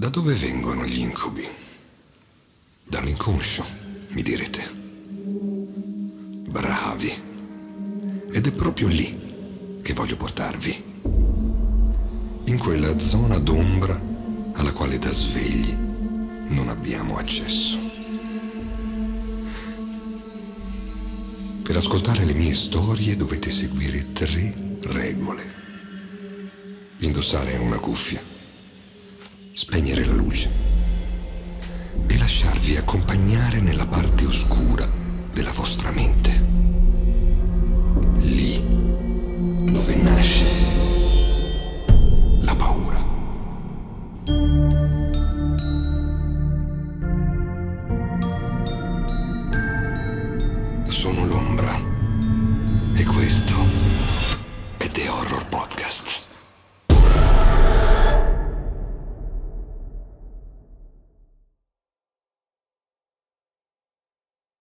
Da dove vengono gli incubi? Dall'inconscio, mi direte. Bravi. Ed è proprio lì che voglio portarvi. In quella zona d'ombra alla quale da svegli non abbiamo accesso. Per ascoltare le mie storie dovete seguire tre regole. Indossare una cuffia, spegnere la luce e lasciarvi accompagnare nella parte oscura della vostra mente. Lì dove nasce la paura. Sono l'ombra